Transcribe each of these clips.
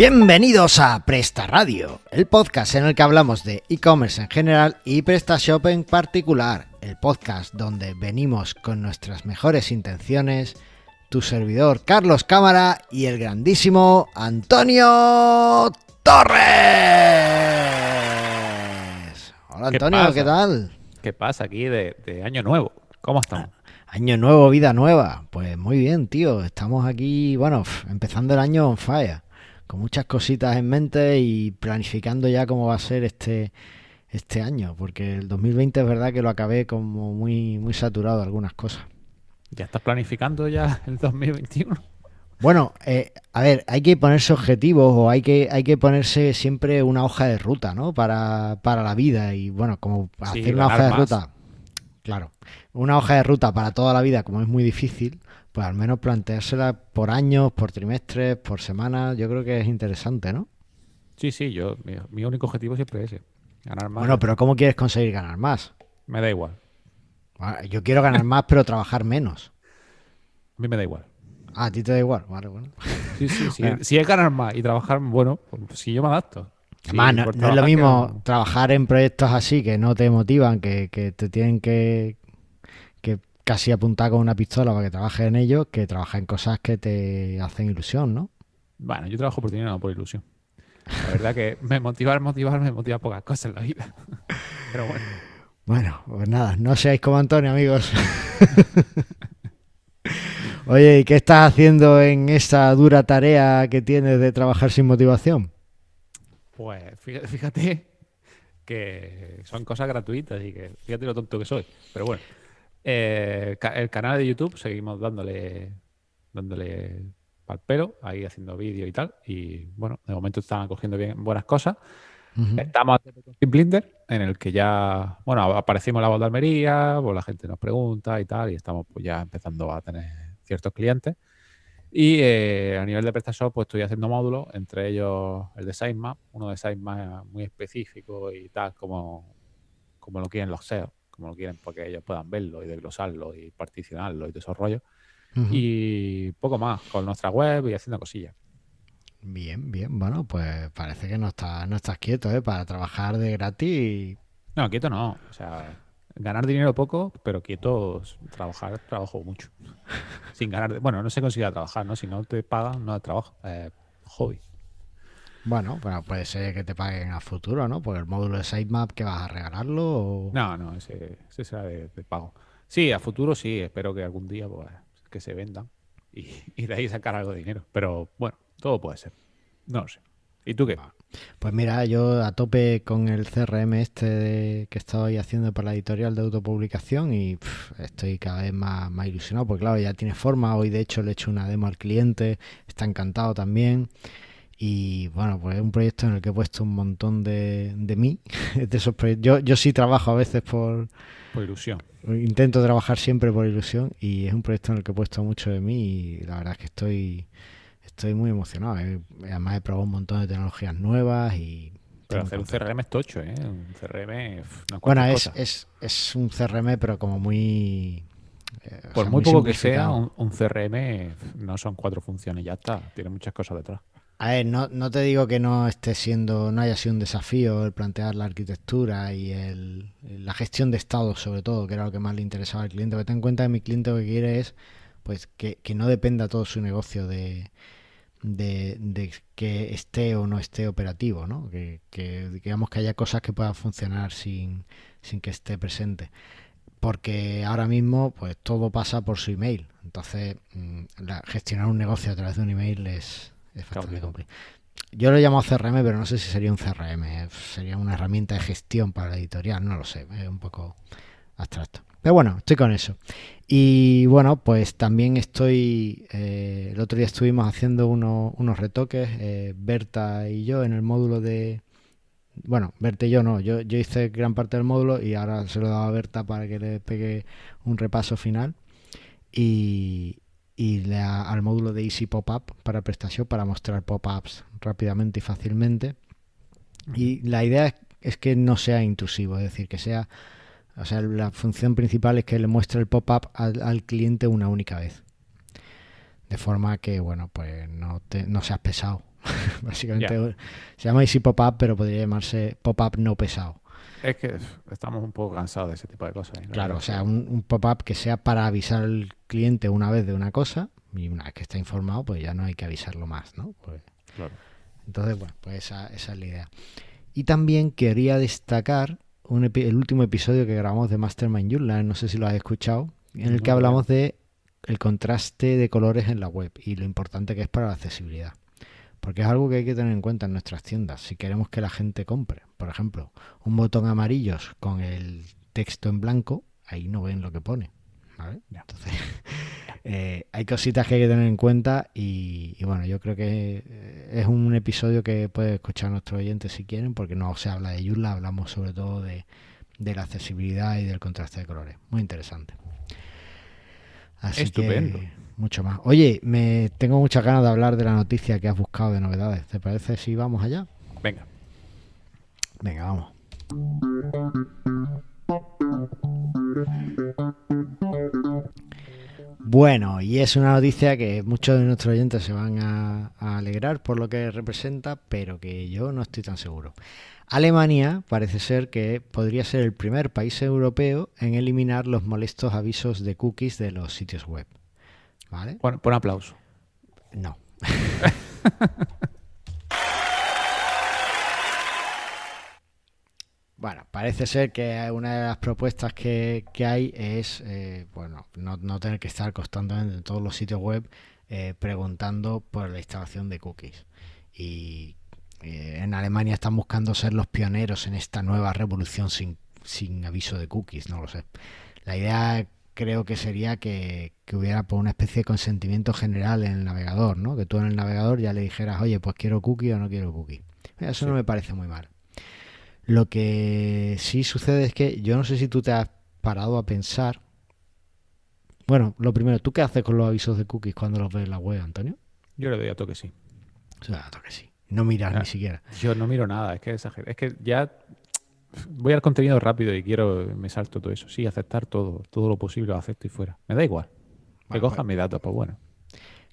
Bienvenidos a Presta Radio, el podcast en el que hablamos de e-commerce en general y PrestaShop en particular, el podcast donde venimos con nuestras mejores intenciones, tu servidor Carlos Cámara y el grandísimo Antonio Torres. Hola Antonio, ¿qué, tal? ¿Qué pasa aquí de, de Año Nuevo? ¿Cómo estamos? Año nuevo, vida nueva. Pues muy bien, tío. Estamos aquí, bueno, empezando el año on fire con muchas cositas en mente y planificando ya cómo va a ser este, este año, porque el 2020 es verdad que lo acabé como muy, muy saturado de algunas cosas. ¿Ya estás planificando ya el 2021? Bueno, eh, a ver, hay que ponerse objetivos o hay que, hay que ponerse siempre una hoja de ruta, ¿no? Para, para la vida y bueno, como hacer una hoja de ruta. Claro, una hoja de ruta para toda la vida, como es muy difícil, pues al menos planteársela por años, por trimestres, por semanas, yo creo que es interesante, ¿no? Sí, sí, yo, mi, único objetivo siempre es ese, ganar más. Bueno, pero ¿cómo quieres conseguir ganar más? Me da igual. Ah, yo quiero ganar más, pero trabajar menos. A mí me da igual. Ah, a ti te da igual, vale, bueno. Sí, sí, sí. si es ganar más y trabajar, bueno, pues si yo me adapto. Además, no, es lo mismo trabajar en proyectos así que no te motivan, que, que te tienen que, casi apuntar con una pistola para que trabajes en ello que trabajar en cosas que te hacen ilusión, ¿no? Bueno, yo trabajo por dinero, no por ilusión. La verdad que me motivar, motivar, me motiva pocas cosas en la vida. Pero bueno. Bueno, pues nada, no seáis como Antonio, amigos. Oye, ¿y qué estás haciendo en esa dura tarea que tienes de trabajar sin motivación? Pues fíjate que son cosas gratuitas y que fíjate lo tonto que soy. Pero bueno. Eh, el canal de YouTube seguimos dándole dándole al pelo, ahí haciendo vídeo y tal. Y bueno, de momento están cogiendo bien buenas cosas. Estamos en Blinder, en el que ya, bueno, aparecimos en la voz de Almería, pues la gente nos pregunta y tal, y estamos pues ya empezando a tener ciertos clientes. Y eh, a nivel de PrestaShop, pues estoy haciendo módulos, entre ellos el de SizeMap, uno de SizeMap muy específico y tal, como, como lo quieren los SEO como lo quieren, porque ellos puedan verlo y desglosarlo y particionarlo y desarrollo Y poco más, con nuestra web y haciendo cosillas. Bien, bien. Bueno, pues parece que no, está, no estás quieto, ¿eh? Para trabajar de gratis. No, quieto no. O sea, ganar dinero poco, pero quieto, trabajar, trabajo mucho. Sin ganar. Bueno, no se considera trabajar, ¿no? Si no te pagan, no es trabajo. Eh, hobby. Bueno, bueno, puede ser que te paguen a futuro, ¿no? Por el módulo de sitemap que vas a regalarlo. No, no, ese, será de, pago. Sí, a futuro sí, espero que algún día pues, que se vendan y, de ahí sacar algo de dinero. Pero bueno, todo puede ser. No lo sé. ¿Y tú qué? Pues mira, yo a tope con el CRM este que estoy haciendo para la editorial de autopublicación y estoy cada vez más, más ilusionado porque claro, ya tiene forma. Hoy de hecho le he hecho una demo al cliente, está encantado también. Y bueno, pues es un proyecto en el que he puesto un montón de, de mí. de esos yo, yo sí trabajo a veces por... Por ilusión. Intento trabajar siempre por ilusión y es un proyecto en el que he puesto mucho de mí y la verdad es que estoy, estoy muy emocionado. Además he probado un montón de tecnologías nuevas y... Pero hacer un CRM es tocho, ¿eh? Un CRM... bueno, es, es, es, un CRM pero como muy... Eh, por muy poco que sea, un, un CRM no son cuatro funciones, ya está. Tiene muchas cosas detrás. A ver, no, no, te digo que no esté siendo, no haya sido un desafío el plantear la arquitectura y el, la gestión de estados, sobre todo, que era lo que más le interesaba al cliente. Pero ten en cuenta que mi cliente lo que quiere es pues que, no dependa todo su negocio de, de, que esté o no esté operativo, ¿no? Que, que, digamos que haya cosas que puedan funcionar sin, sin que esté presente. Porque ahora mismo, pues todo pasa por su email. Entonces, mm, la, gestionar un negocio a través de un email es, yo lo llamo CRM, pero no sé si sería un CRM. Eh, sería una herramienta de gestión para la editorial, no lo sé. Es un poco abstracto. Pero bueno, estoy con eso. Y bueno, pues también estoy. Eh, el otro día estuvimos haciendo unos retoques, eh, Berta y yo, en el módulo de. Bueno, Berta y yo no. Yo, yo hice gran parte del módulo y ahora se lo he dado a Berta para que le pegue un repaso final. Y, y al módulo de Easy Pop-up para prestación para mostrar pop-ups rápidamente y fácilmente. Y la idea es, que no sea intrusivo, es decir, que sea, o sea, la función principal es que le muestre el pop-up al, cliente una única vez. De forma que, bueno, pues no, te, no seas pesado. Básicamente se llama Easy Pop-Up, pero podría llamarse Pop-Up no pesado. Es que estamos un poco cansados de ese tipo de cosas. ¿eh? Claro, o sea, un, pop-up que sea para avisar al cliente una vez de una cosa y una vez que está informado, pues ya no hay que avisarlo más, ¿no? Pues, claro. Entonces, bueno, pues esa, esa, es la idea. Y también quería destacar el último episodio que grabamos de Mastermind Joomla, no sé si lo has escuchado, en el que hablamos de el contraste de colores en la web y lo importante que es para la accesibilidad. Porque es algo que hay que tener en cuenta en nuestras tiendas si queremos que la gente compre. Por ejemplo, un botón amarillos con el texto en blanco, ahí no ven lo que pone. Entonces, eh, hay cositas que hay que tener en cuenta y, bueno, yo creo que eh, es un episodio que puede escuchar nuestros oyentes si quieren, porque no se habla de Joomla, hablamos sobre todo de, de la accesibilidad y del contraste de colores. Muy interesante. Así Estupendo. Que, mucho más. Oye, me tengo muchas ganas de hablar de la noticia que has buscado de novedades. ¿Te parece si vamos allá? Venga. Venga, vamos. Bueno, y es una noticia que muchos de nuestros oyentes se van a, a, alegrar por lo que representa, pero que yo no estoy tan seguro. Alemania parece ser que podría ser el primer país europeo en eliminar los molestos avisos de cookies de los sitios web. ¿Vale? Pon, aplauso. No. Bueno, parece ser que una de las propuestas que, hay es, eh, bueno, no, tener que estar constantemente en todos los sitios web eh, preguntando por la instalación de cookies. Y eh, en Alemania están buscando ser los pioneros en esta nueva revolución sin, sin aviso de cookies, no lo sé. La idea creo que sería que, hubiera por una especie de consentimiento general en el navegador, ¿no? Que tú en el navegador ya le dijeras, oye, pues quiero cookie o no quiero cookie. Eso no me parece muy mal. Lo que sí sucede es que yo no sé si tú te has parado a pensar. Bueno, lo primero, ¿tú qué haces con los avisos de cookies cuando los ves en la web, Antonio? Yo le doy a toque sí. O sea, a toque sí. No miras ni siquiera. Yo no miro nada, es que es que ya voy al contenido rápido y quiero, me salto todo eso. Sí, aceptar todo, todo lo posible lo acepto y fuera. Me da igual. que cojan pues mis datos, pues bueno.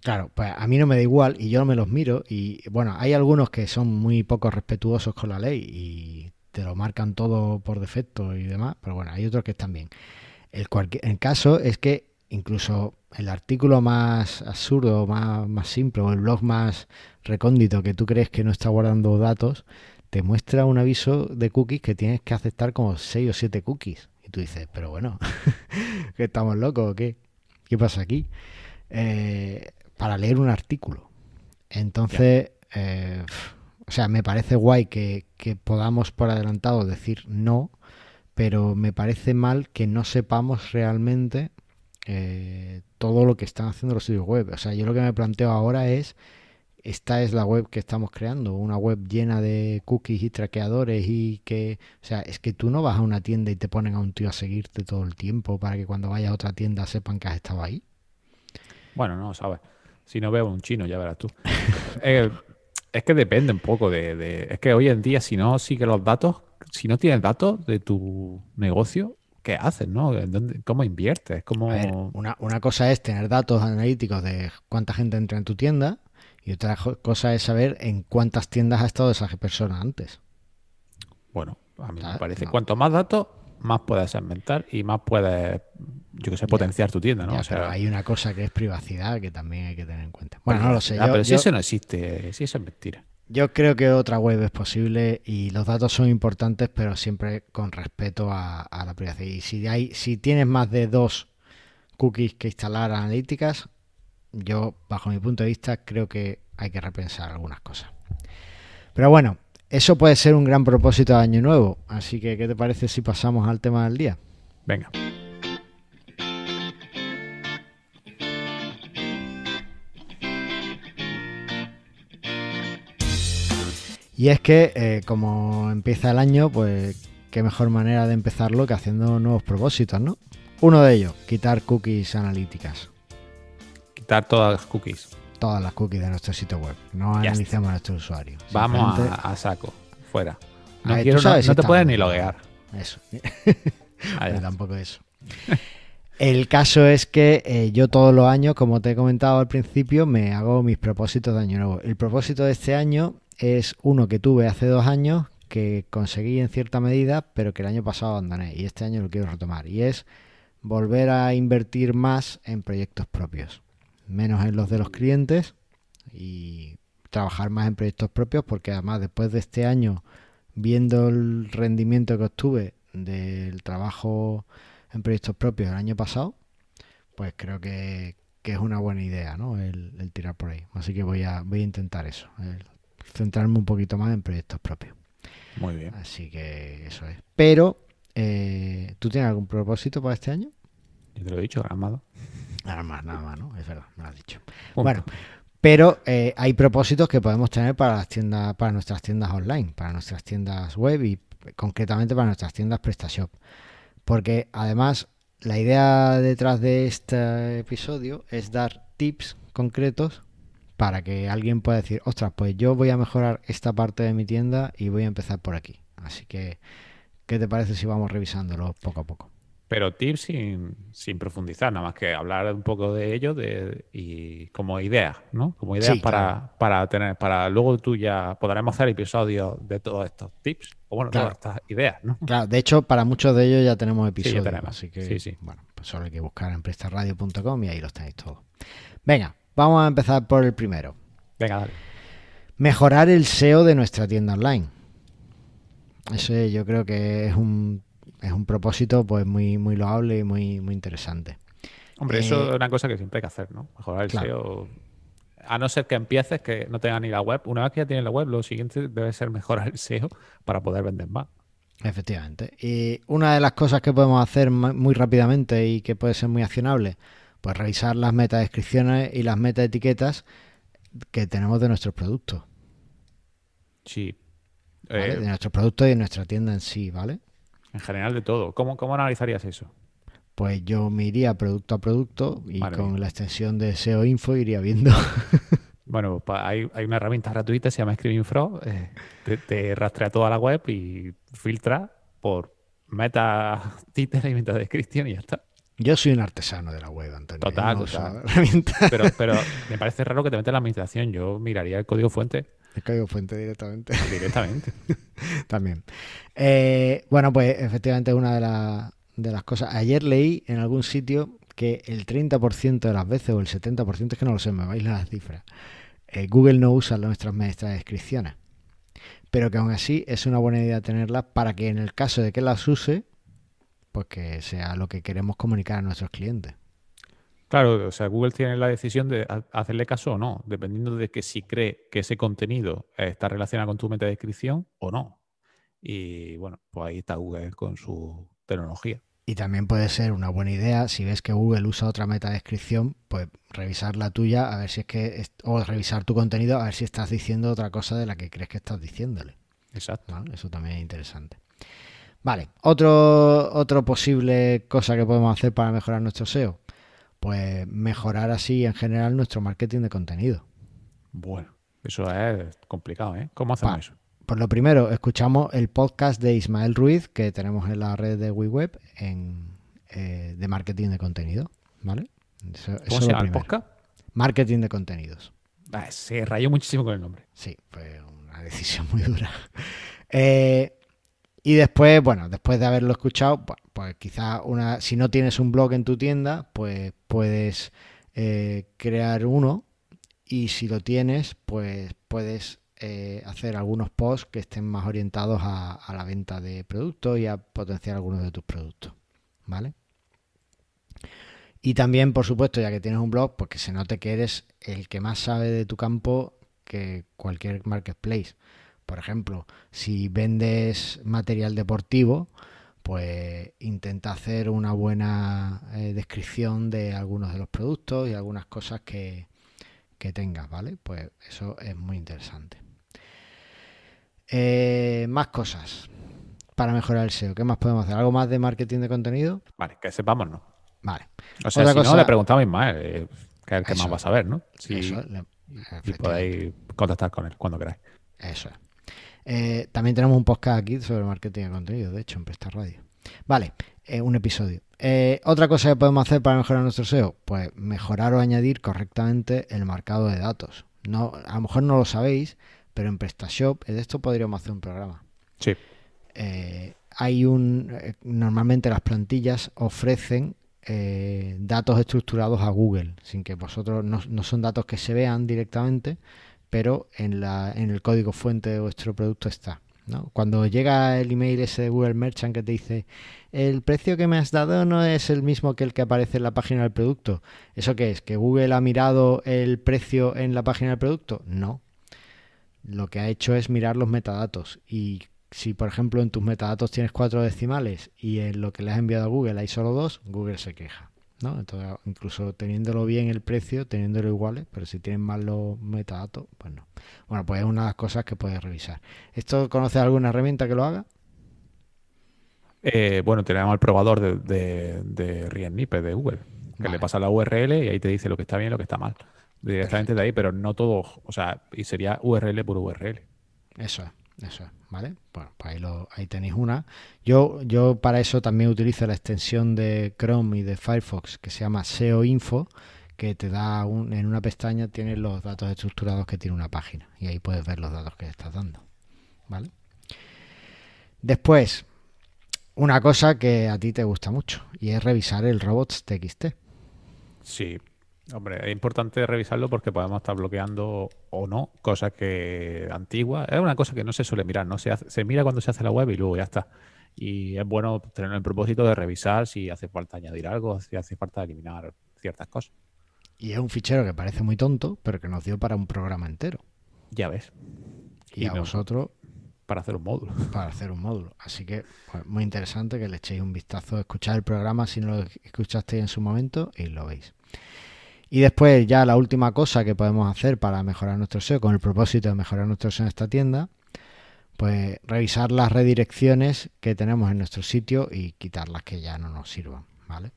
Claro, pues a mí no me da igual y yo no me los miro. Y bueno, hay algunos que son muy poco respetuosos con la ley y te lo marcan todo por defecto y demás, pero bueno, hay otros que están bien. El, el caso es que incluso el artículo más absurdo, más, más simple, o el blog más recóndito que tú crees que no está guardando datos, te muestra un aviso de cookies que tienes que aceptar como 6 o 7 cookies. Y tú dices, pero bueno, ¿que estamos locos o qué? ¿Qué pasa aquí? Eh, para leer un artículo. Entonces, eh, o sea, me parece guay que, podamos por adelantado decir no, pero me parece mal que no sepamos realmente eh, todo lo que están haciendo los sitios web. O sea, yo lo que me planteo ahora es esta es la web que estamos creando, una web llena de cookies y traqueadores y que, o sea, es que tú no vas a una tienda y te ponen a un tío a seguirte todo el tiempo para que cuando vayas a otra tienda sepan que has estado ahí. Bueno, no, sabes. Si no veo un chino, ya verás tú. Eh, es que depende un poco de, Es que hoy en día, si no sigue los datos, si no tienes datos de tu negocio, ¿qué haces, no? ¿Cómo inviertes? ¿Cómo... una, una cosa es tener datos analíticos de cuánta gente entra en tu tienda y otra cosa es saber en cuántas tiendas ha estado esa persona antes. Bueno, a mí me parece, cuanto más datos, más puedes inventar y más puedes, yo que sé, potenciar tu tienda, ¿no? o sea, hay una cosa que es privacidad que también hay que tener en cuenta. Bueno, no lo sé. pero si eso no existe, si eso es mentira. Yo creo que otra web es posible y los datos son importantes, pero siempre con respeto a, a la privacidad. Y si hay, si tienes más de dos cookies que instalar analíticas, yo, bajo mi punto de vista, creo que hay que repensar algunas cosas. Pero bueno, eso puede ser un gran propósito de Año Nuevo. Así que, ¿qué te parece si pasamos al tema del día? Venga. Y es que, eh, como empieza el año, pues qué mejor manera de empezarlo que haciendo nuevos propósitos, ¿no? Uno de ellos, quitar cookies analíticas todas las cookies. Todas las cookies de nuestro sitio web. No analicemos a nuestros usuarios. Vamos a, saco. Fuera. No, quiero, no, te puedes ni loguear. Eso. tampoco eso. El caso es que eh, yo todos los años, como te he comentado al principio, me hago mis propósitos de año nuevo. El propósito de este año es uno que tuve hace dos años, que conseguí en cierta medida, pero que el año pasado abandoné y este año lo quiero retomar. Y es volver a invertir más en proyectos propios, menos en los de los clientes y trabajar más en proyectos propios porque además después de este año, viendo el rendimiento que obtuve del trabajo en proyectos propios el año pasado, pues creo que, es una buena idea, ¿no? El, tirar por ahí. Así que voy a, voy a intentar eso, centrarme un poquito más en proyectos propios. Muy bien. Así que eso es. Pero, eh, ¿tú tienes algún propósito para este año? Yo te lo he dicho, armado. Nada más, nada más, ¿no? Es verdad, me lo has dicho. Bueno, pero eh, hay propósitos que podemos tener para las tiendas, para nuestras tiendas online, para nuestras tiendas web y concretamente para nuestras tiendas PrestaShop. Porque además la idea detrás de este episodio es dar tips concretos para que alguien pueda decir, ostras, pues yo voy a mejorar esta parte de mi tienda y voy a empezar por aquí. Así que, ¿qué te parece si vamos revisándolo poco a poco? Pero tips sin, sin profundizar, nada más que hablar un poco de ello de, y como ideas, ¿no? Como ideas para, para tener, para luego tú ya podremos hacer episodios de todos estos tips, o bueno, todas estas ideas, ¿no? Claro, de hecho, para muchos de ellos ya tenemos episodios. Sí, tenemos. Así que, sí, sí. bueno, pues solo hay que buscar en prestarradio.com y ahí los tenéis todos. Venga, vamos a empezar por el primero. Venga, dale. Mejorar el SEO de nuestra tienda online. Ese yo creo que es un es un propósito pues muy, muy loable y muy, muy interesante. Hombre, eso eh, es una cosa que siempre hay que hacer, ¿no? Mejorar el SEO. A no ser que empieces, que no tengas ni la web. Una vez que ya tienes la web, lo siguiente debe ser mejorar el SEO para poder vender más. Efectivamente. Y una de las cosas que podemos hacer muy rápidamente y que puede ser muy accionable, pues revisar las metadescripciones y las metaetiquetas que tenemos de nuestros productos. Sí. Eh, de nuestros productos y de nuestra tienda en sí, ¿vale? En general de todo. ¿Cómo, cómo analizarías eso? Pues yo me iría producto a producto y con la extensión de SEO Info iría viendo. bueno, pues hay, una herramienta gratuita, se llama Screaming eh, te, rastrea toda la web y filtra por meta, títer y meta descripción y ya está. Yo soy un artesano de la web, Antonio. Total, total. Pero, pero me parece raro que te metas la administración. Yo miraría el código fuente. El código fuente directamente. Directamente. También. Eh, bueno, pues efectivamente es una de, las cosas. Ayer leí en algún sitio que el 30% de las veces, o el 70%, es que no lo sé, me vais las cifras, eh, Google no usa nuestras, nuestras descripciones. Pero que aún así es una buena idea tenerlas para que en el caso de que las use, pues que sea lo que queremos comunicar a nuestros clientes. Claro, o sea, Google tiene la decisión de hacerle caso o no, dependiendo de que si cree que ese contenido está relacionado con tu metadescripción o no. Y bueno, pues ahí está Google con su tecnología. Y también puede ser una buena idea, si ves que Google usa otra metadescripción, pues revisar la tuya, a ver si es que, o revisar tu contenido, a ver si estás diciendo otra cosa de la que crees que estás diciéndole. Exacto. Eso también es interesante. Vale, otro, otro posible cosa que podemos hacer para mejorar nuestro SEO pues mejorar así en general nuestro marketing de contenido. Bueno, eso es complicado, ¿eh? ¿Cómo hacemos eso? Pues lo primero, escuchamos el podcast de Ismael Ruiz que tenemos en la red de WeWeb en, eh, de marketing de contenido, ¿vale? ¿Cómo se llama el podcast? Marketing de contenidos. Ah, se rayó muchísimo con el nombre. Sí, fue una decisión muy dura. Eh, y después, bueno, después de haberlo escuchado, pues una, si no tienes un blog en tu tienda, pues puedes eh, crear uno y si lo tienes, pues puedes eh, hacer algunos posts que estén más orientados a, la venta de productos y a potenciar algunos de tus productos, ¿vale? Y también, por supuesto, ya que tienes un blog, pues que se note que eres el que más sabe de tu campo que cualquier marketplace. Por ejemplo, si vendes material deportivo, pues intenta hacer una buena eh, descripción de algunos de los productos y algunas cosas que, tengas, ¿vale? Pues eso es muy interesante. Eh, más cosas para mejorar el SEO. ¿Qué más podemos hacer? ¿Algo más de marketing de contenido? Vale, que sepamos, ¿no? Vale. O sea, si no, le preguntamos más, eh, que es el que más va a saber, ¿no? Si, y podéis contactar con él cuando queráis. Eso es. Eh, también tenemos un podcast aquí sobre marketing de contenido, de hecho, en Presta Radio. Vale, eh, un episodio. Eh, otra cosa que podemos hacer para mejorar nuestro SEO, pues mejorar o añadir correctamente el marcado de datos. No, a lo mejor no lo sabéis, pero en PrestaShop, de esto podríamos hacer un programa. Sí. Eh, hay un. eh, normalmente las plantillas ofrecen eh, datos estructurados a Google, sin que vosotros no, no son datos que se vean directamente, pero en, la, en el código fuente de vuestro producto está. ¿no? Cuando llega el email ese de Google Merchant que te dice el precio que me has dado no es el mismo que el que aparece en la página del producto. ¿Eso qué es? ¿Que Google ha mirado el precio en la página del producto? No. Lo que ha hecho es mirar los metadatos y si por ejemplo en tus metadatos tienes cuatro decimales y en lo que le has enviado a Google hay solo dos, Google se queja. ¿No? Entonces, incluso teniéndolo bien el precio, teniéndolo iguales, pero si tienen mal los metadatos, pues no. Bueno, pues es una de las cosas que puedes revisar. ¿Esto conoces alguna herramienta que lo haga? Eh, bueno, tenemos el probador de, de, de Riennipe de Google, que Vale. le pasa la URL y ahí te dice lo que está bien y lo que está mal. Directamente de ahí, pero no todo, o sea, y sería URL por URL. Eso es, eso es, ¿vale? Bueno, pues ahí, lo, ahí tenéis una. Yo, yo para eso también utilizo la extensión de Chrome y de Firefox que se llama SEO Info, que te da un- en una pestaña tienes los datos estructurados que tiene una página y ahí puedes ver los datos que estás dando, ¿vale? Después, una cosa que a ti te gusta mucho y es revisar el robots.txt. Sí, hombre, es importante revisarlo porque podemos estar bloqueando o no cosas que antiguas. Es una cosa que no se suele mirar, no se hace- se mira cuando se hace la web y luego ya está. Y es bueno tener el propósito de revisar si hace falta añadir algo, si hace falta eliminar ciertas cosas. Y es un fichero que parece muy tonto, pero que nos dio para un programa entero. Ya ves, Y, Y a vosotros para hacer un módulo. para hacer un módulo. Así que pues, muy interesante que le echéis un vistazo, escuchar el programa si no lo escuchasteis en su momento y lo veis. Y después ya la última cosa que podemos hacer para mejorar nuestro SEO, con el propósito de mejorar nuestro SEO en esta tienda, pues revisar las redirecciones que tenemos en nuestro sitio y quitar las que ya no nos sirvan, ¿vale?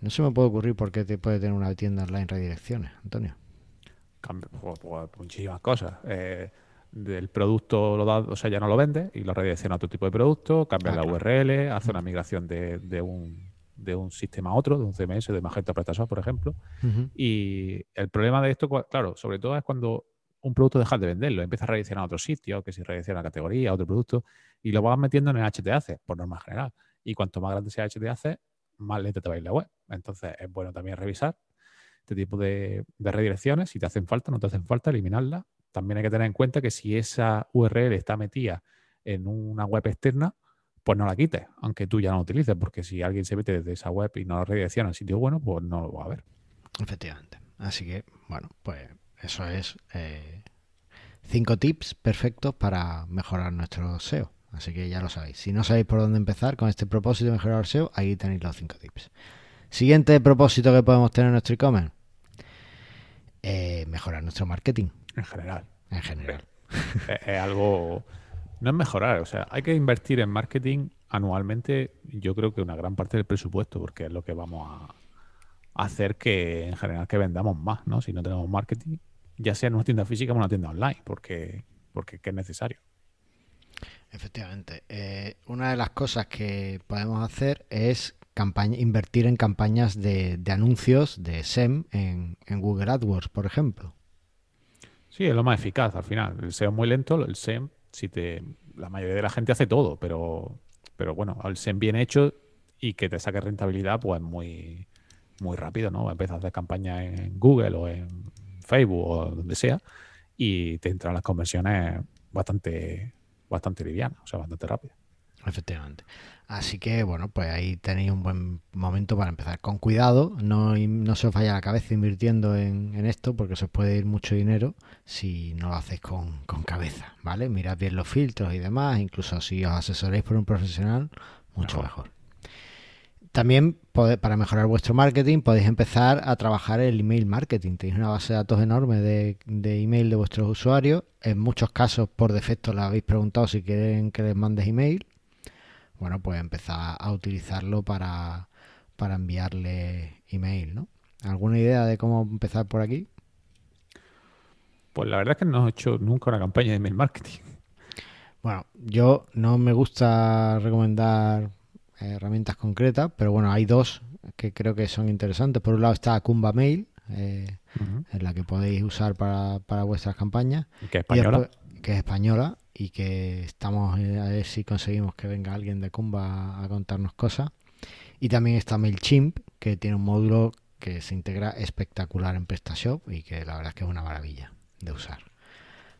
No se me puede ocurrir por qué te puede tener una tienda online redirecciones, Antonio. Pues, pues, muchísimas cosas. Eh, del producto lo da, o sea, ya no lo vende y lo redirecciona a otro tipo de producto, cambia Ah, la claro. URL, hace una migración de, de un, de un sistema a otro, de un CMS, de Magento a PrestaShop, por ejemplo. Y el problema de esto, claro, sobre todo es cuando un producto dejas de venderlo, empiezas a redireccionar a otro sitio, que si redirecciona a categoría, a otro producto, y lo vas metiendo en el HTAC, por norma general. Y cuanto más grande sea el HTAC, más lenta te va a ir la web. Entonces es bueno también revisar este tipo de, de redirecciones, si te hacen falta, no te hacen falta, eliminarlas. También hay que tener en cuenta que si esa URL está metida en una web externa, pues no la quites, aunque tú ya no la utilices, porque si alguien se mete desde esa web y no la redirecciona en sitio bueno, pues no lo va a ver. Efectivamente. Así que, bueno, pues eso es eh, cinco tips perfectos para mejorar nuestro SEO. Así que ya lo sabéis. Si no sabéis por dónde empezar con este propósito de mejorar el SEO, ahí tenéis los cinco tips. Siguiente propósito que podemos tener en nuestro e-commerce. eh, mejorar nuestro marketing En general. en general. es, es algo. No es mejorar, o sea, hay que invertir en marketing anualmente, yo creo que una gran parte del presupuesto, porque es lo que vamos a hacer que en general que vendamos más, ¿no? Si no tenemos marketing, ya sea en una tienda física o en una tienda online, porque, porque es necesario. Efectivamente. Eh, una de las cosas que podemos hacer es campaña, invertir en campañas de, de anuncios de SEM en, en Google AdWords, por ejemplo. Sí, es lo más eficaz al final. El SEO es muy lento, el SEM, si te, la mayoría de la gente hace todo, pero, pero bueno, el SEM bien hecho y que te saque rentabilidad, pues muy, muy rápido, ¿no? Empiezas a hacer campaña en Google o en Facebook o donde sea y te entran las conversiones bastante, bastante livianas, o sea, bastante rápidas. Efectivamente. Así que, bueno, pues ahí tenéis un buen momento para empezar. Con cuidado, no, no se os vaya la cabeza invirtiendo en, en esto, porque se os puede ir mucho dinero si no lo hacéis con, con cabeza, ¿vale? Mirad bien los filtros y demás, incluso si os asesoréis por un profesional, mucho Mejor. mejor. También para mejorar vuestro marketing podéis empezar a trabajar el email marketing. Tenéis una base de datos enorme de, de email de vuestros usuarios. En muchos casos por defecto le habéis preguntado si quieren que les mandes email. Bueno, pues empezar a utilizarlo para, para enviarle email, ¿no? ¿Alguna idea de cómo empezar por aquí? Pues la verdad es que no he hecho nunca una campaña de email marketing. Bueno, yo no me gusta recomendar herramientas concretas, pero bueno, hay dos que creo que son interesantes. Por un lado está Kumba Mail, eh, en la que podéis usar para, para vuestras campañas. Que es española. que es española y que estamos a ver si conseguimos que venga alguien de Kumba a contarnos cosas. Y también está MailChimp, que tiene un módulo que se integra espectacular en PrestaShop y que la verdad es que es una maravilla de usar.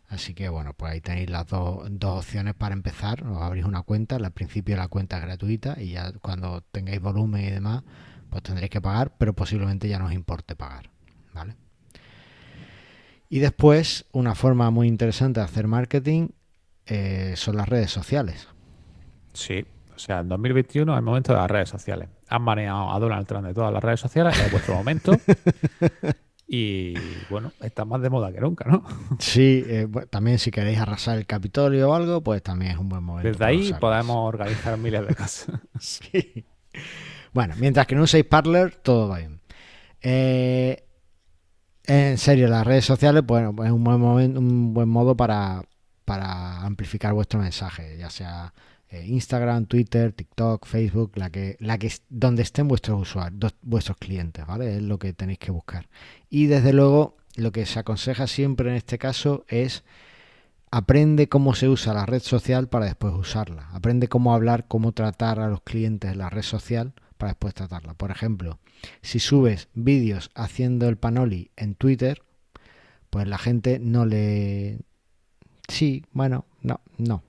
Así que bueno, pues ahí tenéis las dos, dos opciones para empezar. Os abrís una cuenta, al principio la cuenta es gratuita y ya cuando tengáis volumen y demás, pues tendréis que pagar, pero posiblemente ya no os importe pagar. ¿Vale? Y después, una forma muy interesante de hacer marketing eh, son las redes sociales. Sí, o sea, en 2021 es el momento de las redes sociales. Han manejado a Donald Trump de todas las redes sociales, es vuestro momento. y bueno, está más de moda que nunca, ¿no? Sí, eh, también si queréis arrasar el Capitolio o algo, pues también es un buen momento. Desde ahí podemos organizar miles de cosas. sí. Bueno, mientras que no uséis Parler, todo va bien. Eh, en serio, las redes sociales, bueno, pues es un buen, momento, un buen modo para, para amplificar vuestro mensaje, ya sea eh, Instagram, Twitter, TikTok, Facebook, la que, la que donde estén vuestros usuarios, vuestros clientes, ¿vale? Es lo que tenéis que buscar. Y desde luego, lo que se aconseja siempre en este caso es aprende cómo se usa la red social para después usarla. Aprende cómo hablar, cómo tratar a los clientes en la red social para después tratarla. Por ejemplo, si subes vídeos haciendo el panoli en Twitter, pues la gente no le... Sí, bueno, no, no,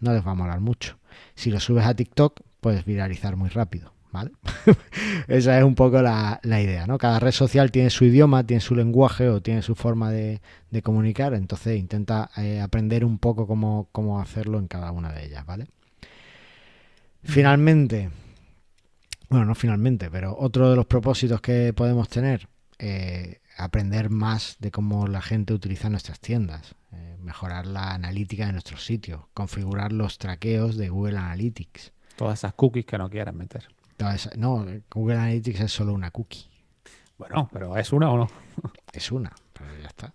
no les va a molar mucho. Si lo subes a TikTok, puedes viralizar muy rápido, ¿vale? Esa es un poco la, idea, ¿no? Cada red social tiene su idioma, tiene su lenguaje o tiene su forma de, comunicar, entonces intenta eh, aprender un poco cómo, hacerlo en cada una de ellas, ¿vale? Finalmente, bueno, no finalmente, pero otro de los propósitos que podemos tener, eh, aprender más de cómo la gente utiliza nuestras tiendas, mejorar la analítica de nuestros sitios, configurar los traqueos de Google Analytics. Todas esas cookies que no quieran meter. no, Google Analytics es solo una cookie. Bueno, pero ¿es una o no? es una, pero ya está.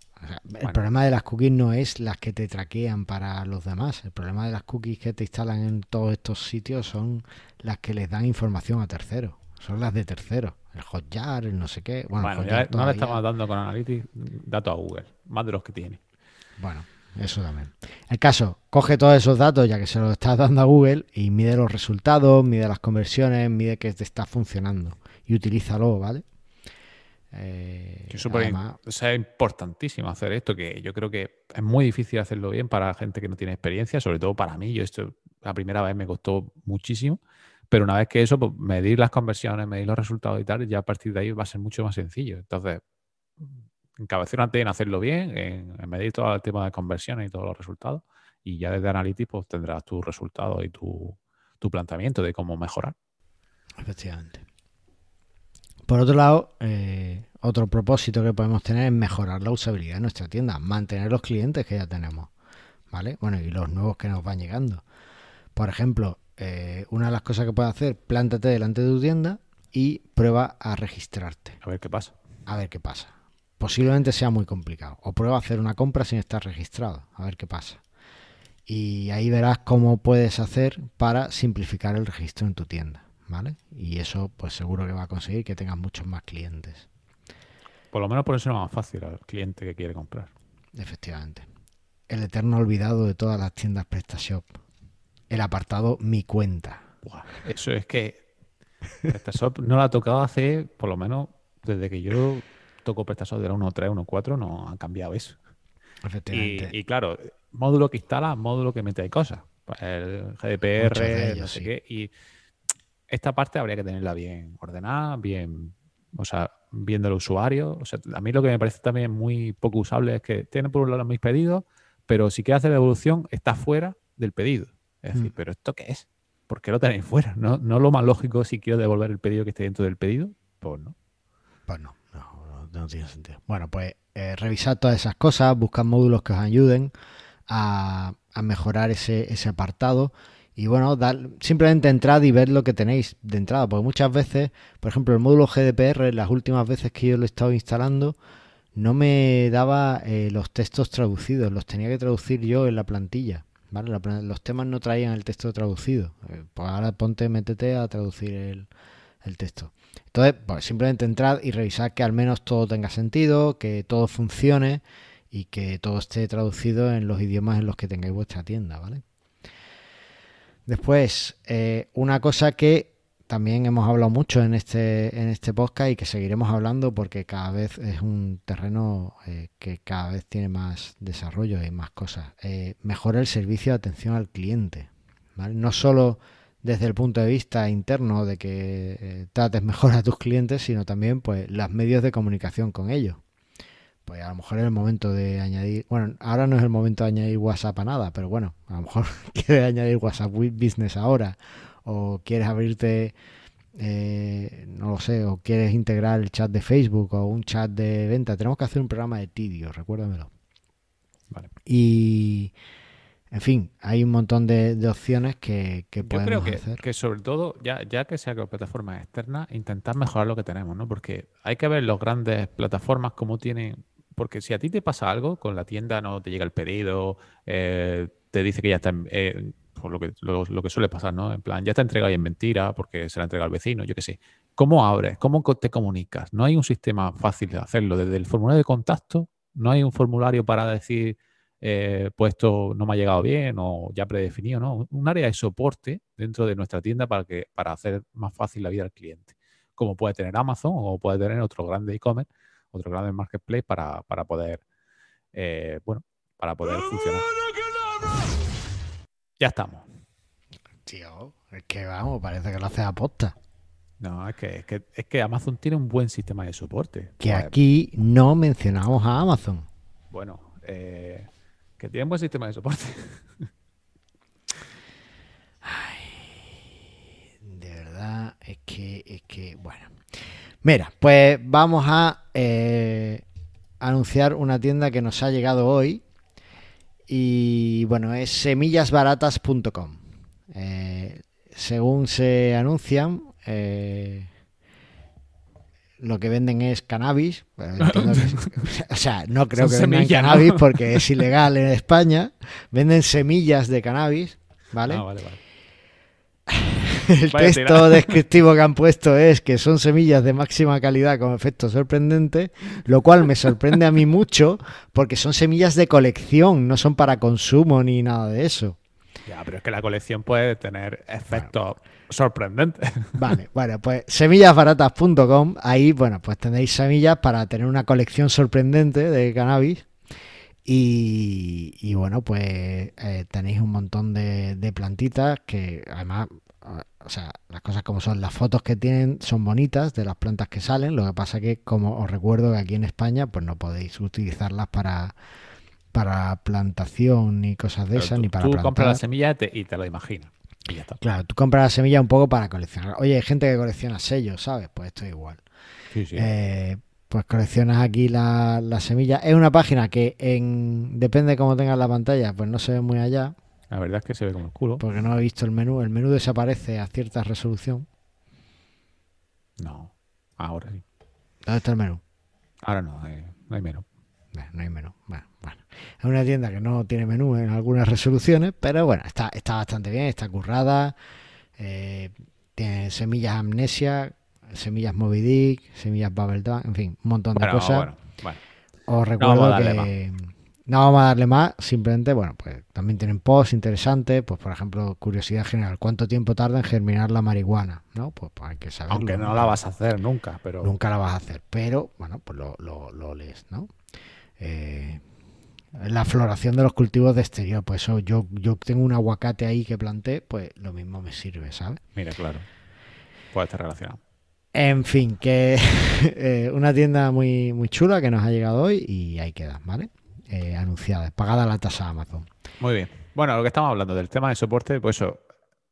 El problema de las cookies no es las que te traquean para los demás. El problema de las cookies que te instalan en todos estos sitios son las que les dan información a terceros. Son las de terceros. El Hotjar, el no sé qué. Bueno, no le estamos dando con Analytics datos a Google, más de los que tiene. Bueno, eso también. El caso, coge todos esos datos ya que se los estás dando a Google y mide los resultados, mide las conversiones, mide que te está funcionando y utilízalo, ¿vale? Eh, es importantísimo hacer esto, que yo creo que es muy difícil hacerlo bien para gente que no tiene experiencia, sobre todo para mí. Yo esto la primera vez me costó muchísimo, pero una vez que eso, pues, medir las conversiones, medir los resultados y tal, ya a partir de ahí va a ser mucho más sencillo. Entonces, encabezonate en hacerlo bien, en, medir todo el tema de conversiones y todos los resultados, y ya desde Analytics pues, tendrás tus resultados y tu, tu planteamiento de cómo mejorar. Efectivamente. Por otro lado, eh, otro propósito que podemos tener es mejorar la usabilidad de nuestra tienda, mantener los clientes que ya tenemos, ¿vale? Bueno, y los nuevos que nos van llegando. Por ejemplo, eh, una de las cosas que puedes hacer, plántate delante de tu tienda y prueba a registrarte. A ver qué pasa. A ver qué pasa. Posiblemente sea muy complicado. O prueba a hacer una compra sin estar registrado. A ver qué pasa. Y ahí verás cómo puedes hacer para simplificar el registro en tu tienda. ¿vale? Y eso pues seguro que va a conseguir que tengas muchos más clientes. Por lo menos por eso es más fácil al cliente que quiere comprar. Efectivamente. El eterno olvidado de todas las tiendas PrestaShop. El apartado Mi cuenta. eso es que PrestaShop no la ha tocado hace, por lo menos, desde que yo toco PrestaShop de la 1.3, 1.4, no ha cambiado eso. Efectivamente. Y, claro, módulo que instala, módulo que mete cosas. El GDPR, no sé qué. Y esta parte habría que tenerla bien ordenada, bien, o sea, viendo el usuario. O sea, a mí lo que me parece también muy poco usable es que tiene por un lado mis pedidos, pero si quiere hacer la evolución está fuera del pedido. Es decir, mm. ¿pero esto qué es? ¿Por qué lo tenéis fuera? ¿No, ¿No lo más lógico si quiero devolver el pedido que esté dentro del pedido? Pues no. Pues no, no, tiene sentido. Bueno, pues eh, revisad todas esas cosas, buscad módulos que os ayuden a, mejorar ese, ese apartado y bueno, dar, simplemente entrad y ver lo que tenéis de entrada, porque muchas veces, por ejemplo, el módulo GDPR, las últimas veces que yo lo he estado instalando, no me daba eh, los textos traducidos, los tenía que traducir yo en la plantilla. Los temas no traían el texto traducido. Eh, pues ahora ponte, métete a traducir el, el texto. Entonces, pues simplemente entrad y revisad que al menos todo tenga sentido, que todo funcione y que todo esté traducido en los idiomas en los que tengáis vuestra tienda, ¿vale? Después, eh, una cosa que también hemos hablado mucho en este, en este podcast y que seguiremos hablando porque cada vez es un terreno eh, que cada vez tiene más desarrollo y más cosas. Eh, mejora el servicio de atención al cliente. No solo desde el punto de vista interno de que eh, trates mejor a tus clientes, sino también pues los medios de comunicación con ellos. Pues a lo mejor es el momento de añadir, bueno, ahora no es el momento de añadir WhatsApp a nada, pero bueno, a lo mejor quieres añadir WhatsApp Business ahora o quieres abrirte, eh, no lo sé, o quieres integrar el chat de Facebook o un chat de venta, tenemos que hacer un programa de Tidio, recuérdamelo. Vale. Y, en fin, hay un montón de, opciones que, que Yo creo que, hacer. que sobre todo, ya, ya que sea con plataformas externas, intentar mejorar lo que tenemos, ¿no? Porque hay que ver las grandes plataformas cómo tienen... Porque si a ti te pasa algo, con la tienda no te llega el pedido, eh, te dice que ya está... Eh, por lo que, lo, que suele pasar, ¿no? En plan, ya te entregado y en mentira porque se la entrega al vecino, yo qué sé. ¿Cómo abres? ¿Cómo te comunicas? No hay un sistema fácil de hacerlo. Desde el formulario de contacto, no hay un formulario para decir, eh, pues esto no me ha llegado bien o ya predefinido, ¿no? Un área de soporte dentro de nuestra tienda para, que, para hacer más fácil la vida al cliente. Como puede tener Amazon o puede tener otro grande e-commerce, otro grande marketplace para, para poder, eh, bueno, para poder funcionar. Ya estamos. Tío, es que vamos, parece que lo hace a posta. No, es que, es que, Amazon tiene un buen sistema de soporte. Que pues, aquí no mencionamos a Amazon. Bueno, eh, que tiene un buen sistema de soporte. Ay, de verdad, es que, es que, bueno. Mira, pues vamos a eh, anunciar una tienda que nos ha llegado hoy y bueno, es semillasbaratas.com. Eh, según se anuncian, eh, lo que venden es cannabis. o sea, no creo que vendan cannabis porque es ilegal en España. Venden semillas de cannabis, ¿vale? Ah, vale, vale. El texto descriptivo que han puesto es que son semillas de máxima calidad con efecto sorprendente, lo cual me sorprende a mí mucho porque son semillas de colección, no son para consumo ni nada de eso. Ya, pero es que la colección puede tener efectos sorprendentes. Vale, bueno, pues semillasbaratas.com, ahí, bueno, pues tenéis semillas para tener una colección sorprendente de cannabis. Y, bueno, pues eh, tenéis un montón de, de plantitas que además o sea, las cosas como son, las fotos que tienen son bonitas de las plantas que salen, lo que pasa que como os recuerdo que aquí en España pues no podéis utilizarlas para para plantación ni cosas de esas, ni para tú compras la semilla y te lo imaginas. Claro, tú compras la semilla un poco para coleccionar. Oye, hay gente que colecciona sellos, ¿sabes? Pues esto es igual. Sí, sí. Eh, pues coleccionas aquí la, la, semilla. Es una página que en depende de cómo tengas la pantalla, pues no se ve muy allá. La verdad es que se ve como el culo. Porque no he visto el menú. El menú desaparece a cierta resolución. No, ahora sí. ¿Dónde está el menú? Ahora no, eh, no hay menú. No, hay menú. Bueno. Es una tienda que no tiene menú en algunas resoluciones, pero bueno, está, está bastante bien, está currada. Eh, tiene semillas amnesia, semillas Moby Dick, semillas Bubble en fin, un montón de cosas. Bueno, bueno. Os recuerdo que no vamos a darle más, simplemente, bueno, pues también tienen posts interesantes, pues por ejemplo, curiosidad general, ¿cuánto tiempo tarda en germinar la marihuana? ¿No? Pues, pues hay que saberlo. Aunque no la vas a hacer nunca, pero... Nunca la vas a hacer, pero bueno, pues lo, lo, lees, ¿no? Eh, la floración de los cultivos de exterior, pues eso, yo, yo tengo un aguacate ahí que planté, pues lo mismo me sirve, ¿sabes? Mira, claro, puede estar relacionado. En fin, que eh, una tienda muy, muy chula que nos ha llegado hoy y ahí queda, ¿vale? eh, anunciadas, pagada la tasa Amazon. Muy bien. Bueno, lo que estamos hablando del tema de soporte, pues eso,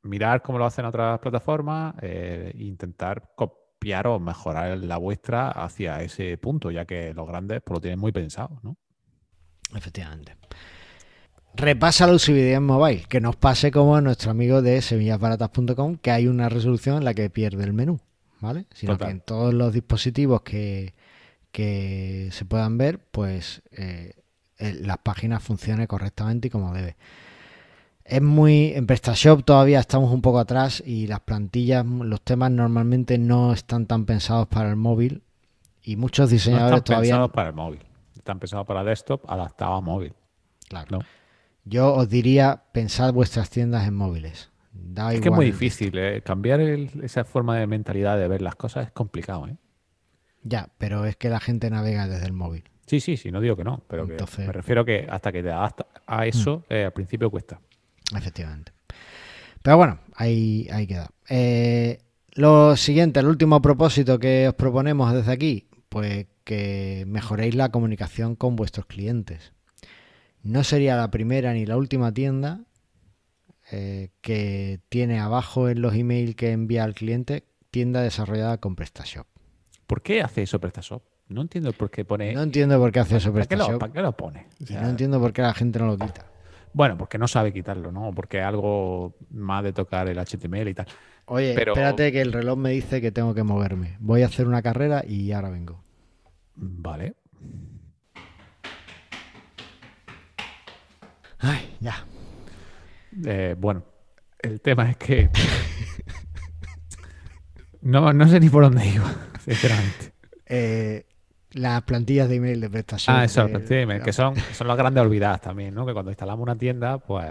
mirar cómo lo hacen otras plataformas e intentar copiar o mejorar la vuestra hacia ese punto, ya que los grandes pues, lo tienen muy pensado, ¿no? Efectivamente. Repasa la usabilidad en mobile, que nos pase como a nuestro amigo de semillasbaratas.com, que hay una resolución en la que pierde el menú, ¿vale? Sino que en todos los dispositivos que, que se puedan ver, pues eh, las páginas funcione correctamente y como debe. Es muy. En PrestaShop todavía estamos un poco atrás y las plantillas, los temas normalmente no están tan pensados para el móvil. Y muchos No diseñadores están todavía. pensados para el móvil. Están pensados para desktop, adaptados a móvil. Claro. ¿no? Yo os diría, pensad vuestras tiendas en móviles. Da Es que es muy difícil. ¿eh? Cambiar el- esa forma de mentalidad de ver las cosas es complicado. ¿eh? Ya, pero es que la gente navega desde el móvil. Sí, sí, sí, no digo que no, pero Entonces- Mm. me refiero que hasta que te adaptas a eso, eh, al principio cuesta. Efectivamente. Pero bueno, ahí, ahí queda. Eh, lo siguiente, el último propósito que os proponemos desde aquí, pues que mejoréis la comunicación con vuestros clientes. No sería la primera ni la última tienda eh, que tiene abajo en los emails que envía al cliente tienda desarrollada con PrestaShop. ¿Por qué hace eso PrestaShop? No entiendo por qué pone. No entiendo por qué hace eso ¿Para qué, lo, PrestaShop para qué lo pone? O y sea, no entiendo por qué la gente no lo quita. Bueno, porque no sabe quitarlo, ¿no? Porque algo más de tocar el HTML y tal. Oye, Pero- espérate que el reloj me dice que tengo que moverme. Voy a hacer una carrera y ahora vengo. Vale. Ay, ya. Eh, bueno, el tema es que. no, no sé ni por dónde iba, sinceramente. Eh, las plantillas de email de PrestaShop. Ah, eso, las plantillas de email, que son, son las grandes olvidadas también, ¿no? Que cuando instalamos una tienda, pues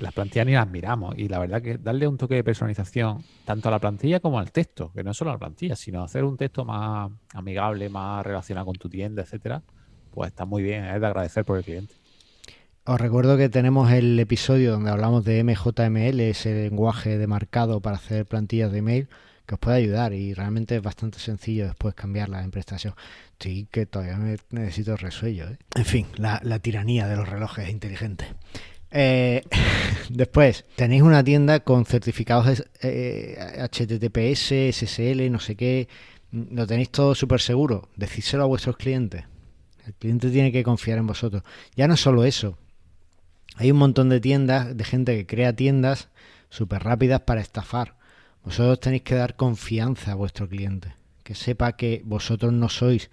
las plantillas ni las miramos. Y la verdad que darle un toque de personalización tanto a la plantilla como al texto, que no solo a la plantilla, sino hacer un texto más amigable, más relacionado con tu tienda, etcétera, pues está muy bien, es de agradecer por el cliente. Os recuerdo que tenemos el episodio donde hablamos de MJML, ese lenguaje de marcado para hacer plantillas de email, que os puede ayudar y realmente es bastante sencillo después cambiarla en PrestaShop. Sí, que todavía me necesito resuello. ¿eh? En fin, la, la tiranía de los relojes inteligentes. Eh, después, tenéis una tienda con certificados eh, HTTPS, SSL, no sé qué. Lo tenéis todo súper seguro. Decídselo a vuestros clientes. El cliente tiene que confiar en vosotros. Ya no solo eso. Hay un montón de tiendas, de gente que crea tiendas súper rápidas para estafar. Vosotros tenéis que dar confianza a vuestro cliente. Que sepa que vosotros no sois,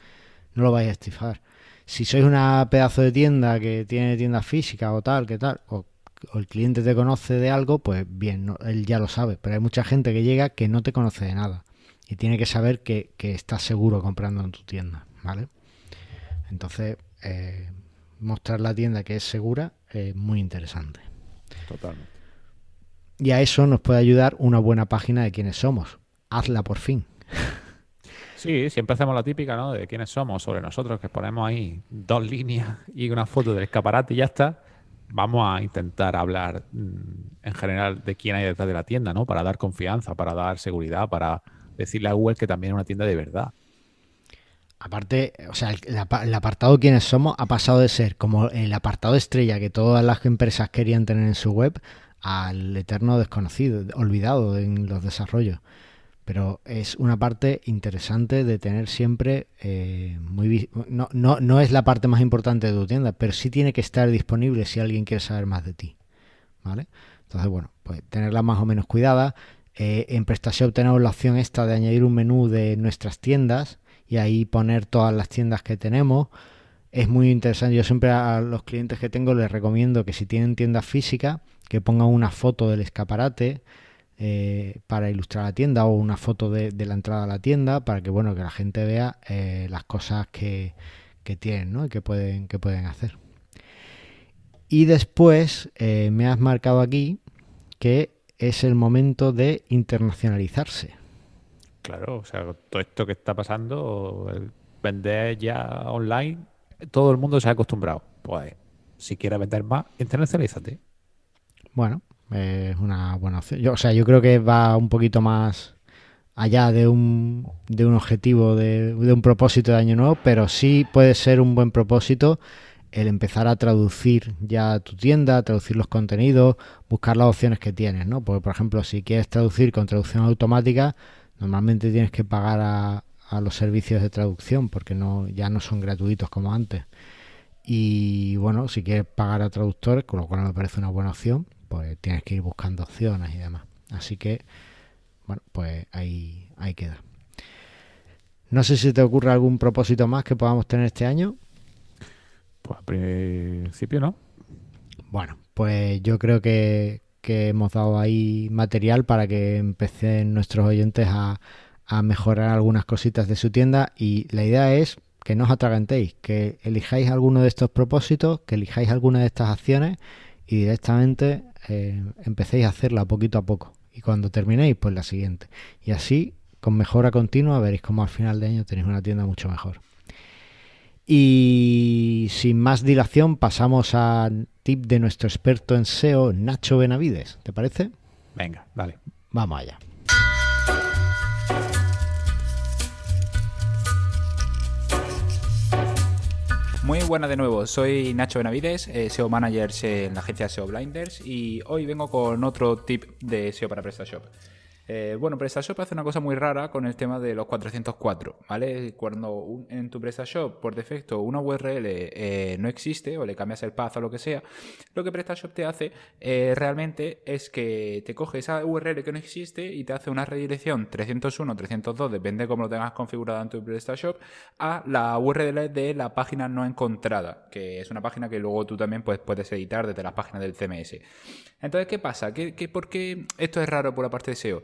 no lo vais a estafar. Si sois una pedazo de tienda que tiene tienda física o tal, que tal, o, o el cliente te conoce de algo, pues bien, no- él ya lo sabe. Pero hay mucha gente que llega que no te conoce de nada. Y tiene que saber que, que estás seguro comprando en tu tienda, ¿vale? Entonces, eh, mostrar la tienda que es segura es muy interesante. Totalmente. Y a eso nos puede ayudar una buena página de quiénes somos. Hazla por fin. Sí, siempre hacemos la típica, ¿no? De quiénes somos, sobre nosotros, que ponemos ahí dos líneas y una foto del escaparate y ya está. Vamos a intentar hablar mm, en general de quién hay detrás de la tienda, ¿no? Para dar confianza, para dar seguridad, para decirle a Google que también es una tienda de verdad. Aparte, o sea, el, el apa- el apartado quiénes somos ha pasado de ser como el apartado estrella que todas las empresas querían tener en su web al eterno desconocido, olvidado en los desarrollos. Pero es una parte interesante de tener siempre eh, muy... No, no, no es la parte más importante de tu tienda, pero sí tiene que estar disponible si alguien quiere saber más de ti. ¿Vale? Entonces, bueno, pues tenerla más o menos cuidada. Eh, en PrestaShop tenemos la opción esta de añadir un menú de nuestras tiendas y ahí poner todas las tiendas que tenemos. Es muy interesante. Yo siempre a los clientes que tengo les recomiendo que si tienen tiendas físicas, que pongan una foto del escaparate eh, para ilustrar la tienda o una foto de, la entrada a la tienda para que bueno que la gente vea eh, las cosas que, que tienen ¿no? y que pueden, que pueden hacer. Y después eh, me has marcado aquí que es el momento de internacionalizarse. Claro, o sea, todo esto que está pasando, vender ya online, todo el mundo se ha acostumbrado. Pues, si quieres vender más, internacionalízate. Bueno, es una buena opción. Yo, o sea, yo creo que va un poquito más allá de un, de un objetivo, de, de un propósito de año nuevo, pero sí puede ser un buen propósito el empezar a traducir ya tu tienda, traducir los contenidos, buscar las opciones que tienes, ¿no? Porque, por ejemplo, si quieres traducir con traducción automática, normalmente tienes que pagar a, a los servicios de traducción porque no ya no son gratuitos como antes. Y bueno, si quieres pagar a traductores, con lo cual me parece una buena opción, pues tienes que ir buscando opciones y demás. Así que, bueno, pues ahí, ahí queda. No sé si te ocurre algún propósito más que podamos tener este año. Pues al principio no. Bueno, pues yo creo que, que hemos dado ahí material para que empecen nuestros oyentes a, a mejorar algunas cositas de su tienda y la idea es que no os atragantéis, que elijáis alguno de estos propósitos, que elijáis alguna de estas acciones y directamente eh, empecéis a hacerla poquito a poco. Y cuando terminéis, pues la siguiente. Y así, con mejora continua, veréis cómo al final de año tenéis una tienda mucho mejor. Y sin más dilación, pasamos al tip de nuestro experto en SEO, Nacho Benavides. ¿Te parece? Venga, vale. Vamos allá. Muy buena de nuevo, soy Nacho Benavides, eh, SEO Manager en la agencia SEO Blinders y hoy vengo con otro tip de SEO para PrestaShop. Eh, bueno, PrestaShop hace una cosa muy rara con el tema de los 404, ¿vale? Cuando en tu PrestaShop, por defecto, una URL eh, no existe o le cambias el path o lo que sea, lo que PrestaShop te hace eh, realmente es que te coge esa URL que no existe y te hace una redirección 301, 302, depende de cómo lo tengas configurado en tu PrestaShop, a la URL de la página no encontrada, que es una página que luego tú también pues, puedes editar desde las páginas del CMS. Entonces, ¿qué pasa? ¿Qué, por qué esto es raro por la parte de SEO?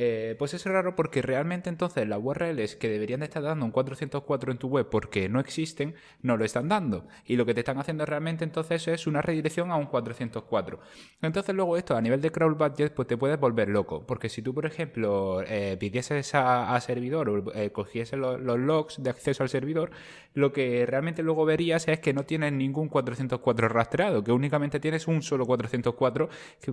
Eh, pues es raro porque realmente entonces las URLs que deberían de estar dando un 404 en tu web porque no existen, no lo están dando. Y lo que te están haciendo realmente entonces es una redirección a un 404. Entonces luego esto a nivel de crawl budget pues te puedes volver loco. Porque si tú, por ejemplo, eh, pidieses a, servidor o eh, cogieses los, logs de acceso al servidor, lo que realmente luego verías es que no tienes ningún 404 rastreado, que únicamente tienes un solo 404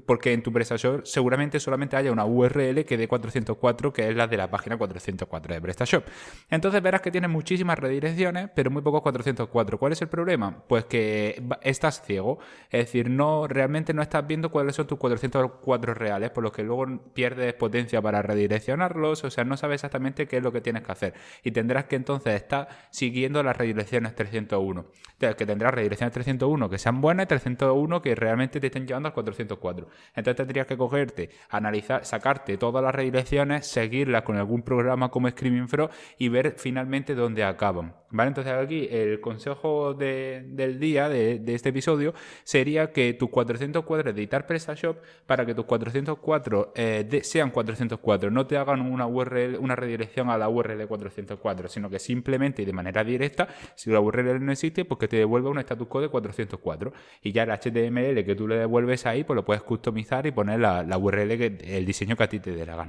porque en tu PrestaShop seguramente solamente haya una URL que dé 404, que es la de la página 404 de PrestaShop. Entonces verás que tienes muchísimas redirecciones, pero muy pocos 404. ¿Cuál es el problema? Pues que estás ciego, es decir, no realmente no estás viendo cuáles son tus 404 reales, por lo que luego pierdes potencia para redireccionarlos, o sea, no sabes exactamente qué es lo que tienes que hacer. Y tendrás que entonces estar siguiendo las redirecciones 301. que tendrás redirecciones 301 que sean buenas y 301 que realmente te estén llevando al 404. Entonces tendrías que cogerte, analizar, sacarte todas las redirecciones, seguirlas con algún programa como Screaming Frog y ver finalmente dónde acaban. ¿Vale? Entonces aquí el consejo del día de, este episodio sería que tus 404 editar PrestaShop para que tus 404 eh, sean 404, no te hagan una URL, una redirección a la URL 404, sino que simplemente y de manera directa, si la URL no existe, pues que te devuelva un status code 404 y ya el HTML que tú le devuelves ahí, pues lo puedes customizar y poner la, la URL, que, el diseño que a ti te dé la gana.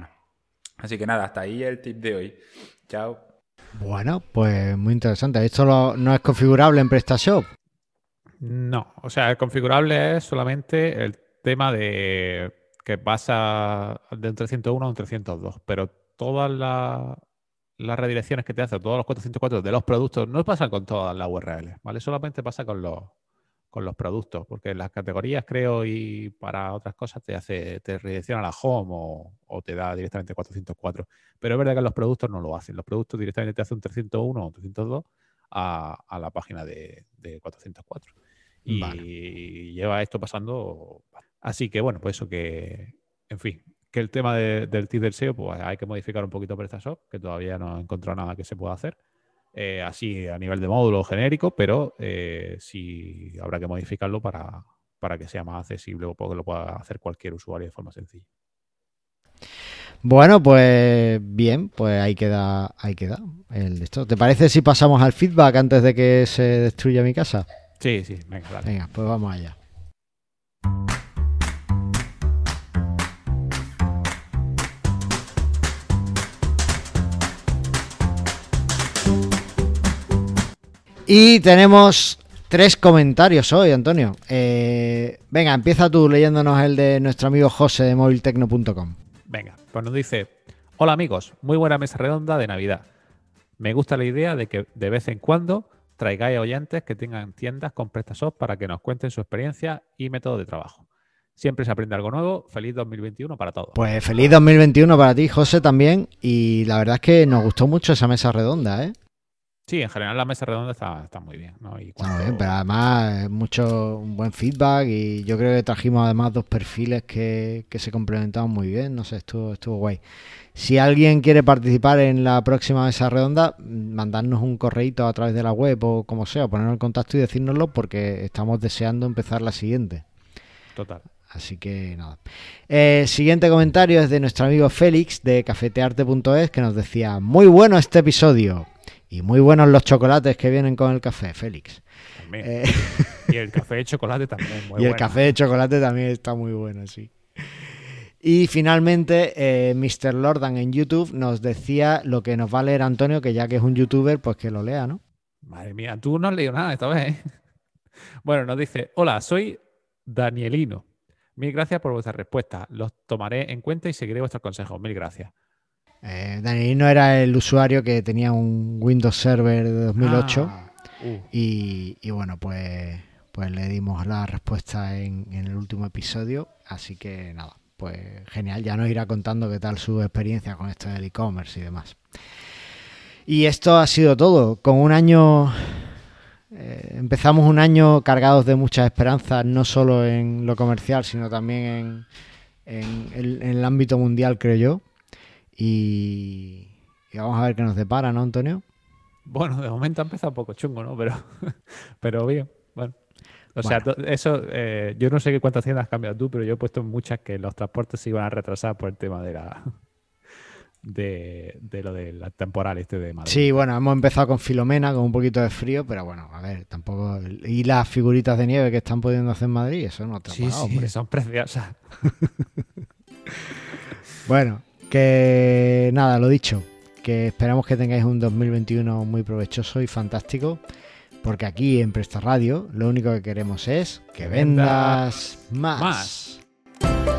Así que nada, hasta ahí el tip de hoy. Chao. Bueno, pues muy interesante. ¿Esto no es configurable en PrestaShop? No, o sea, el configurable es solamente el tema de que pasa de un 301 a un 302, pero todas las redirecciones que te hace, todos los 404 de los productos, no pasan con todas las URLs, ¿vale? Solamente pasa con los, con los productos, porque las categorías creo y para otras cosas te hace, te redirecciona a la home o, te da directamente 404. Pero es verdad que los productos no lo hacen. Los productos directamente te hacen un 301 o un 302 a, a la página de, 404. Y lleva esto pasando. Así que bueno, pues eso que, en fin, que el tema del tip del SEO, pues hay que modificar un poquito PrestaShop, que todavía no he encontrado nada que se pueda hacer. Eh, así a nivel de módulo genérico, pero eh, sí habrá que modificarlo para, para que sea más accesible o que lo pueda hacer cualquier usuario de forma sencilla. Bueno, pues bien, pues ahí queda, ahí queda el esto. ¿Te parece si pasamos al feedback antes de que se destruya mi casa? Sí, sí, venga, Venga, pues vamos allá. Y tenemos tres comentarios hoy, Antonio. Eh, venga, empieza tú leyéndonos el de nuestro amigo José de moviltecno.com. Venga, pues nos dice, hola amigos, muy buena mesa redonda de Navidad. Me gusta la idea de que de vez en cuando traigáis oyentes que tengan tiendas con PrestaShop para que nos cuenten su experiencia y método de trabajo. Siempre se aprende algo nuevo. Feliz 2021 para todos. Pues feliz 2021 para ti, José, también. Y la verdad es que nos gustó mucho esa mesa redonda, ¿eh? Sí, en general la mesa redonda está, muy bien. ¿no? pero además mucho un buen feedback y yo creo que trajimos además dos perfiles que, se complementaban muy bien. No sé, estuvo, estuvo guay. Si alguien quiere participar en la próxima mesa redonda, mandarnos un correito a través de la web o como sea, ponernos en contacto y decírnoslo porque estamos deseando empezar la siguiente. Total. Así que nada. El siguiente comentario es de nuestro amigo Félix de cafetearte.es que nos decía, muy bueno este episodio y muy buenos los chocolates que vienen con el café, Félix. También. Eh, Y el café de chocolate también. Muy y el café de chocolate también está muy bueno, sí. Y finalmente, eh, Mr. Lordan en YouTube nos decía lo que nos va a leer Antonio, que ya que es un youtuber, pues que lo lea, ¿no? Madre mía, tú no has leído nada esta vez. ¿eh? Bueno, nos dice: Hola, soy Danielino. Mil gracias por vuestra respuesta. Los tomaré en cuenta y seguiré vuestros consejos. Mil gracias. Eh, Danielino era el usuario que tenía un Windows Server de 2008 Ah, uh, y, y bueno, pues, pues le dimos la respuesta en, en el último episodio, así que nada, pues genial, ya nos irá contando qué tal su experiencia con esto del e-commerce y demás. Y esto ha sido todo, con un año... eh, empezamos un año cargados de muchas esperanzas, no solo en lo comercial, sino también en, en el, en el ámbito mundial, creo yo. Y, y vamos a ver qué nos depara, ¿no, Antonio? Bueno, de momento ha empezado un poco chungo, ¿no? Pero, pero bien, bueno. O sea, Bueno. eso, eh, yo no sé qué cuántas tiendas has cambiado tú, pero yo he puesto muchas que los transportes se iban a retrasar por el tema de la de, de lo del temporal este de Madrid. Sí, bueno, hemos empezado con Filomena, con un poquito de frío, pero bueno, a ver, tampoco. Y las figuritas de nieve que están pudiendo hacer en Madrid, eso no te sí, sí, hombre. son preciosas. Bueno, que nada, lo dicho, que esperamos que tengáis un 2021 muy provechoso y fantástico, porque aquí en Presta Radio lo único que queremos es que vendas vendas más. Más.